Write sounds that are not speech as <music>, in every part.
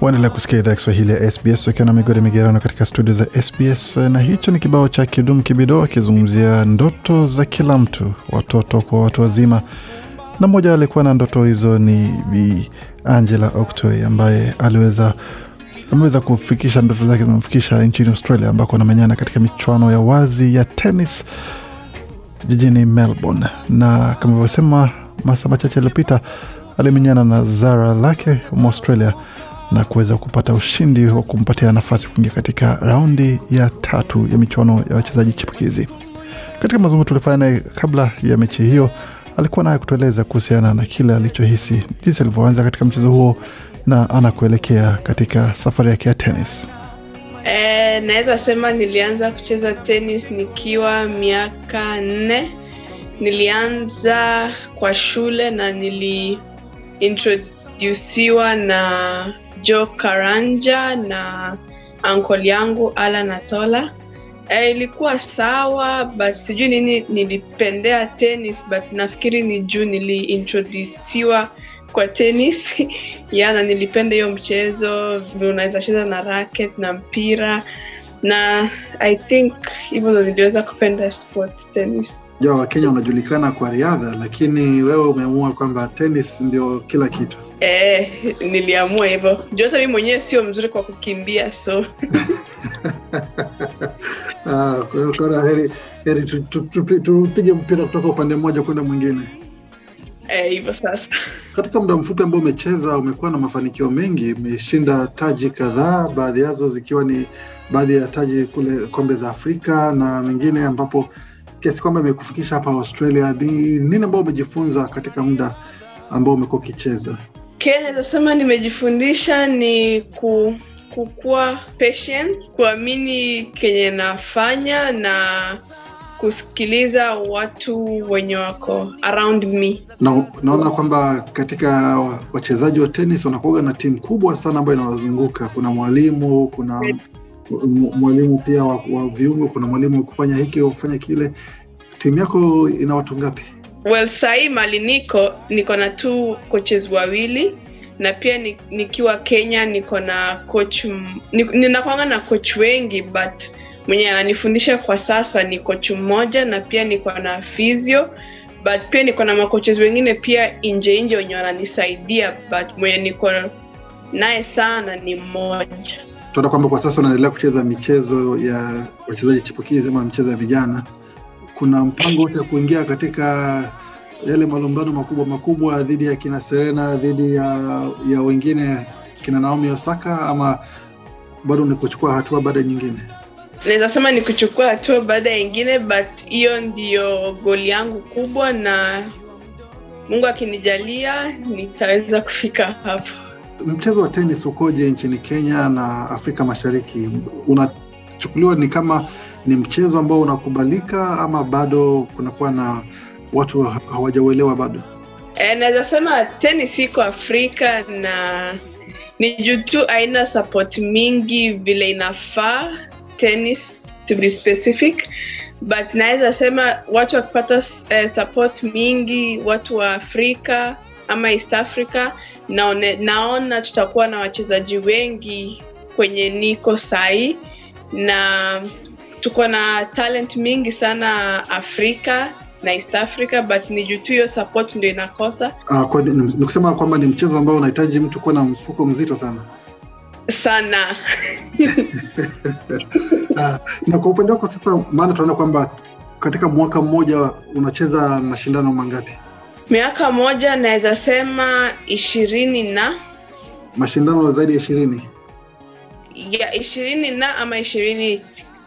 Waendelea kusikia idhaa ya Kiswahili ya SBS wakiwa na migodi migerano katika studio za SBS, na hicho ni kibao cha Kidum Kibido akizungumzia ndoto za kila mtu, watoto kwa watu wazima, na mmoja alikuwa na ndoto hizo ni Bi Angela Octoy ambaye aliweza ameweza kufikisha ndoto zake zimemfikisha nchini Australia ambako anamenyana katika michuano ya wazi ya tenis jijini Melbourne, na kama ilivyosema masaa machache yaliyopita alimenyana na Zara Lake Australia na kuweza kupata ushindi wa kumpatia nafasi kuingia katika raundi ya tatu ya michuano ya wachezaji chipukizi. Katika mazungumzo tulifanya naye kabla ya mechi hiyo, alikuwa naye kutueleza kuhusiana na kile alichohisi, jinsi alivyoanza katika mchezo huo na anakuelekea katika safari yake ya tenis. E, naweza sema nilianza kucheza tenis nikiwa miaka nne. Nilianza kwa shule na niliintrodusiwa na Joe Karanja na ankoli yangu Alan Atola. Eh, ilikuwa sawa but sijui nini nilipendea tennis but nafikiri ni juu niliintrodusiwa kwa tennis <laughs> ya na nilipenda hiyo mchezo unaweza cheza na racket na mpira na i think hivyo niliweza kupenda sport tennis Ja, Wakenya wanajulikana kwa riadha, lakini wewe umeamua kwamba tenis ndio kila kitu. eh, niliamua hivyo juu hata mi mwenyewe sio mzuri kwa kukimbia so <laughs> Ah, kora heri, heri tu- tu- tu- tupige mpira kutoka upande mmoja kwenda mwingine. eh, hivyo sasa Katika muda mfupi ambao umecheza umekuwa na mafanikio mengi, umeshinda taji kadhaa, baadhi yazo zikiwa ni baadhi ya taji kule kombe za Afrika na mengine ambapo kiasi kwamba imekufikisha hapa Australia. Ni nini ambao umejifunza katika muda ambao umekuwa ukicheza? kile naweza sema nimejifundisha ni ku kukuwa patient kuamini kenye nafanya na kusikiliza watu wenye wako around me Na naona kwamba katika wachezaji wa tenis wanakuaga na timu kubwa sana ambayo inawazunguka. Kuna mwalimu, kuna mwalimu pia wa, wa viungo, kuna mwalimu wa kufanya hiki wa kufanya kile. Timu yako ina watu ngapi? well sahii mali niko niko na tu coaches wawili na pia ni, nikiwa kenya niko na coach ninakwanga na coach wengi but mwenye ananifundisha kwa sasa ni coach mmoja na pia niko na physio but pia niko na makoches wengine pia nje nje wenye wananisaidia but mwenye niko naye sana ni mmoja Tunaona kwamba kwa sasa unaendelea kucheza michezo ya wachezaji chipukizi ama michezo ya vijana. Kuna mpango wote kuingia katika yale malumbano makubwa makubwa dhidi ya kina Serena, dhidi ya, ya wengine kina Naomi Osaka, ama bado ni kuchukua hatua baada nyingine? naweza sema ni kuchukua hatua baada ya nyingine, but hiyo ndiyo goli yangu kubwa na mungu akinijalia nitaweza kufika hapo Mchezo wa tenis ukoje nchini Kenya na Afrika Mashariki? Unachukuliwa ni kama ni mchezo ambao unakubalika ama bado kunakuwa na watu hawajauelewa bado? e, naweza sema tenis iko afrika na ni juu tu aina support mingi vile inafaa tennis to be specific but naweza sema watu wakipata eh, support mingi watu wa afrika ama east africa naone, naona tutakuwa na wachezaji wengi kwenye niko sahi na tuko na talent mingi sana afrika na east africa but ni juu tu hiyo support ndio inakosa Uh, kwa, ni, kusema kwamba ni mchezo ambao unahitaji mtu kuwa na mfuko mzito sana. sana Uh, <laughs> na kwa upande wako sasa, maana tunaona kwamba katika mwaka mmoja unacheza mashindano mangapi? Miaka moja naweza sema ishirini na Mashindano zaidi ya ishirini. ya ishirini na ama ishirini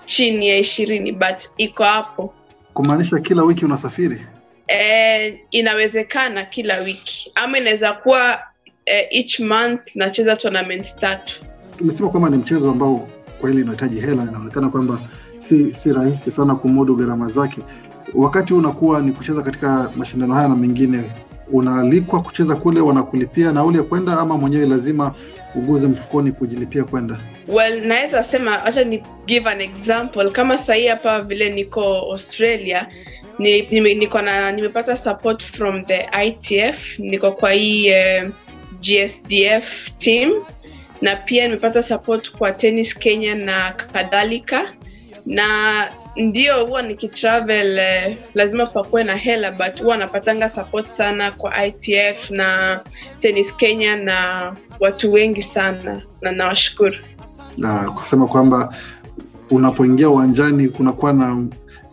chini ya ishirini but iko hapo kumaanisha kila wiki unasafiri eh, inawezekana kila wiki ama inaweza kuwa eh, each month nacheza tournament tatu tumesema kwamba ni mchezo ambao kweli unahitaji hela, inaonekana kwamba si, si rahisi sana kumudu gharama zake. Wakati unakuwa ni kucheza katika mashindano haya na mengine, unaalikwa kucheza kule, wanakulipia nauli ya kwenda, ama mwenyewe lazima uguze mfukoni kujilipia kwenda? well naweza sema acha ni give an example kama sahii hapa vile niko australia ni, nime, niko na nimepata support from the itf niko kwa hii eh, gsdf team na pia nimepata support kwa tennis kenya na kadhalika na ndio huwa nikitravel eh, lazima pakuwe na hela but huwa napatanga support sana kwa itf na tennis kenya na watu wengi sana na nawashukuru. Na kusema kwamba unapoingia uwanjani kunakuwa na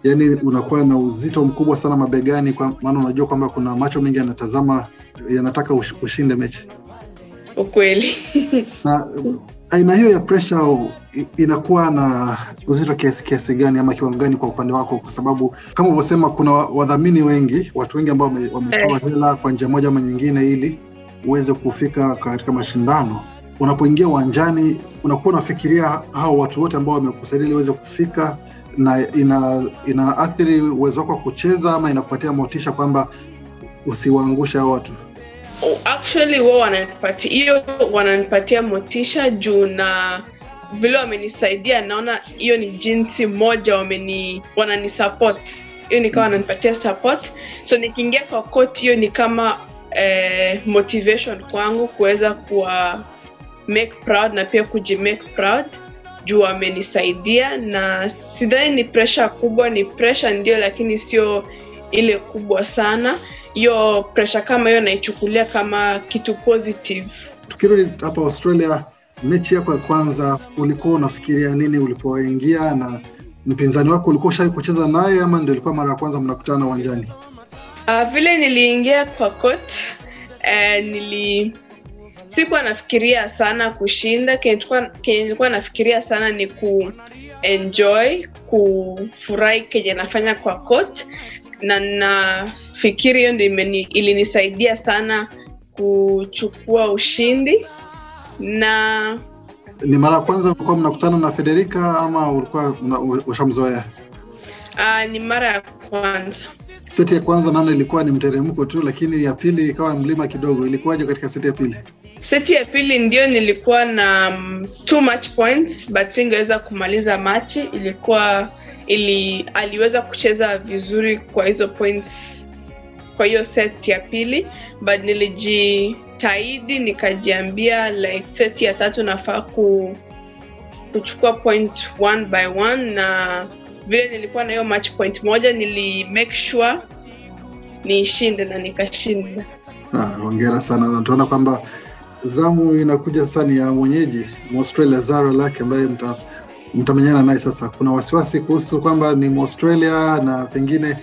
yani unakuwa na uzito mkubwa sana mabegani kwa maana unajua kwamba kuna macho mengi yanatazama yanataka ush, ushinde mechi. Ukweli. Na <laughs> aina hiyo ya presha inakuwa na uzito kiasi kiasi gani ama kiwango gani kwa upande wako? Kwa sababu kama ulivyosema kuna wadhamini wengi watu wengi ambao wame- wametoa hela kwa njia moja ama nyingine ili uweze kufika katika mashindano. Unapoingia uwanjani unakuwa unafikiria hao watu wote ambao wamekusaidia ili uweze kufika na ina inaathiri uwezo wako wa kucheza ama inakupatia motisha kwamba usiwaangushe hao watu actually wao wananipatia hiyo wananipatia motisha juu na vile wamenisaidia naona hiyo ni jinsi moja wameni wananisupport. Hiyo nikawa wananipatia support. So nikiingia kwa court hiyo ni kama eh, motivation kwangu kuweza kuwa make proud na pia kujimake proud juu wamenisaidia na sidhani ni presha kubwa ni presha ndio lakini sio ile kubwa sana hiyo presha kama hiyo naichukulia kama kitu positive. Tukirudi hapa australia mechi yako ya kwanza ulikuwa unafikiria nini ulipoingia na mpinzani wako ulikuwa ushai kucheza naye ama ndio ilikuwa mara ya kwanza mnakutana uwanjani? Uh, vile niliingia kwa court uh, nili sikuwa nafikiria sana kushinda. Kenye nilikuwa nafikiria sana ni ku enjoy kufurahi kenye nafanya kwa court na nafikiri hiyo ndio ilinisaidia sana kuchukua ushindi. Na ni mara ya kwanza ulikuwa mnakutana na federica ama ulikuwa ushamzoea? Uh, ni mara ya kwanza. Seti ya kwanza naona ilikuwa ni mteremko tu lakini ya pili ikawa mlima kidogo. Ilikuwaje katika seti ya pili? Seti ya pili ndio nilikuwa na um, two match points but singeweza kumaliza machi. Ilikuwa ili aliweza kucheza vizuri kwa hizo points kwa hiyo set ya pili but nilijitahidi nikajiambia like set ya tatu nafaa ku, kuchukua point one by one na vile nilikuwa na hiyo match point moja nili make sure niishinde na nikashinda. Hongera sana. Na tunaona kwamba zamu inakuja sasa ni ya mwenyeji mwaustralia zara lake ambaye mta, mtamenyana naye sasa. Kuna wasiwasi kuhusu kwamba ni mwaustralia na pengine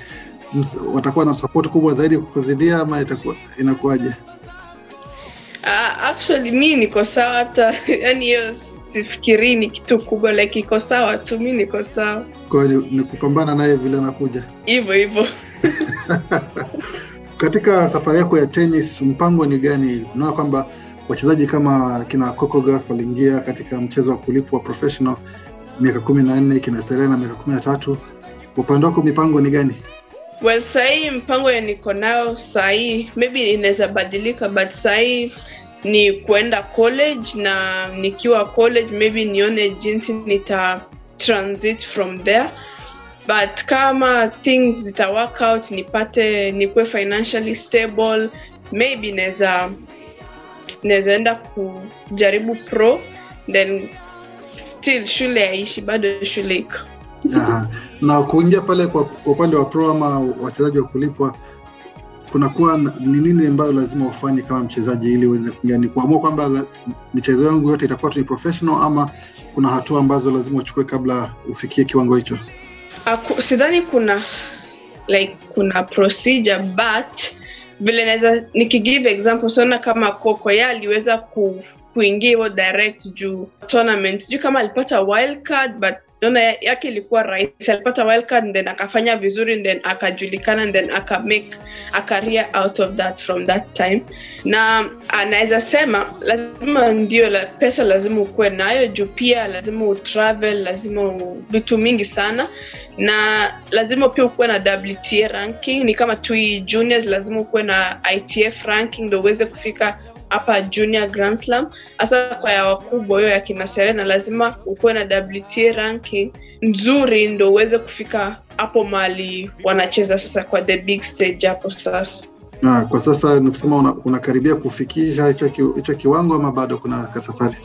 watakuwa na sapoti kubwa zaidi kukuzidia ama itakuwa inakuwaje? Uh, actually mi niko sawa hata <laughs> yani hiyo sifikirii ni kitu kubwa like iko sawa tu mi niko sawa. Kwa ni, ni kupambana naye vile anakuja. Hivyo hivyo <laughs> katika safari yako ya tenis mpango ni gani? Unaona kwamba wachezaji kama kina Coco Gauff waliingia katika mchezo wa kulipwa professional miaka kumi na nne kina na miaka kumi na tatu. Upande wako mipango ni gani? Well sahii mpango ya niko nayo sahii maybe inaweza badilika but sahii ni kuenda college na nikiwa college maybe nione jinsi nita transit from there. But kama things zita work out nipate nikuwe financially stable maybe naweza naweza enda kujaribu pro then still shule yaishi bado shule iko. Na kuingia pale kwa, kwa upande wa pro ama wachezaji wa kulipwa kunakuwa ni nini ambayo lazima ufanye kama mchezaji ili uweze kuingia? Ni kuamua kwamba michezo yangu yote itakuwa tu ni professional ama kuna hatua ambazo lazima uchukue kabla ufikie kiwango hicho? Sidhani kuna like kuna procedure but vile naweza nikigive example siona kama Coco ye aliweza ku, kuingia hivo direct juu tournament. Sijui kama alipata wild card but naona yake ilikuwa rahisi. Alipata wild card then akafanya vizuri then akajulikana then aka make out of that from that time na anaweza sema lazima ndio la, pesa lazima ukuwe nayo juu pia lazima utravel lazima vitu mingi sana. Na lazima pia ukuwe na WTA ranking ni kama tu juniors lazima ukuwe na ITF ranking ndo uweze kufika hapa junior grand slam. Hasa kwa ya wakubwa hiyo ya kina Serena lazima ukuwe na WTA ranking nzuri ndo uweze kufika hapo mali wanacheza sasa kwa the big stage hapo sasa Na kwa sasa nikusema una- unakaribia kufikisha hicho kiwango ama bado kuna kasafari?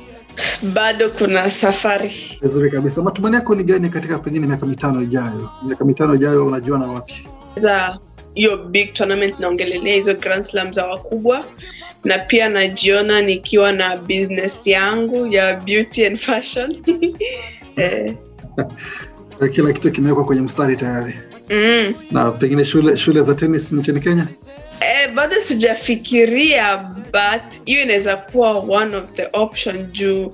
bado kuna safari Vizuri kabisa. Matumaini yako ni gani katika pengine miaka mitano ijayo? Miaka mitano ijayo unajua na wapi? za hiyo big tournament naongelelea hizo grand slam za wakubwa na pia najiona nikiwa na business yangu ya beauty and fashion <laughs> eh, Kila kitu kimewekwa kwenye mstari tayari. mm. Na pengine shule shule za tenis nchini Kenya? Eh, bado sijafikiria but hiyo inaweza kuwa one of the option juu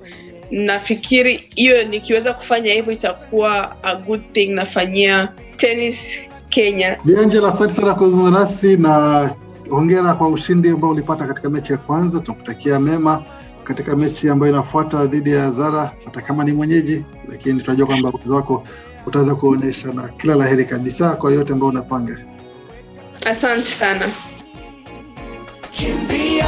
nafikiri hiyo nikiweza kufanya hivyo itakuwa a good thing nafanyia tennis kenya Bi Angela, asante sana kuzungumza nasi na hongera kwa ushindi ambao ulipata katika mechi ya kwanza. Tunakutakia mema katika mechi ambayo inafuata dhidi ya Zara, hata kama ni mwenyeji, lakini tunajua kwamba uwezo wako utaweza kuonyesha, na kila la heri kabisa kwa yote ambayo unapanga. asante sana Kimbia,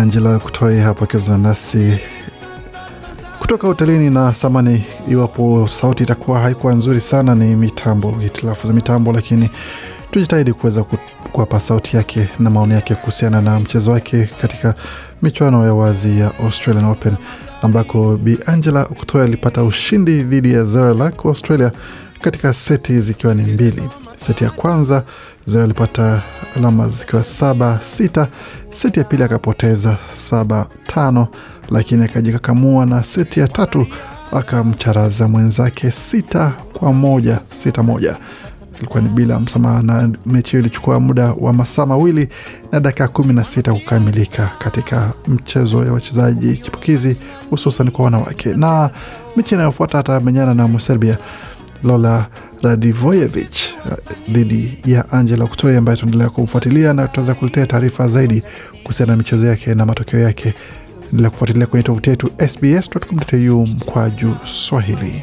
Angela Kutoi hapo akiza nasi kutoka hotelini. Na samani iwapo sauti itakuwa haikuwa nzuri sana, ni mitambo, hitilafu za mitambo, lakini tujitahidi kuweza ku- kuwapa sauti yake na maoni yake kuhusiana na mchezo wake katika michuano ya wazi ya Australian Open ambako Bi Angela Kutoi alipata ushindi dhidi ya Zara Lack wa Australia katika seti zikiwa ni mbili. Seti ya kwanza Zara alipata alama zikiwa saba sita. Seti ya pili akapoteza saba tano, lakini akajikakamua na seti ya tatu akamcharaza mwenzake sita kwa moja sita moja ilikuwa ni bila msamaha, na mechi hiyo ilichukua muda wa masaa mawili na dakika kumi na sita kukamilika katika mchezo ya wachezaji chipukizi hususan kwa wanawake. Na mechi inayofuata atamenyana na Mserbia Lola Radivojevic eh, dhidi ya Angela Kutoi ambaye tunaendelea kufuatilia na tutaweza kuletea taarifa zaidi kuhusiana na michezo yake na matokeo yake. Endelea kufuatilia kwenye tovuti yetu sbs.com.au mkwaju Swahili.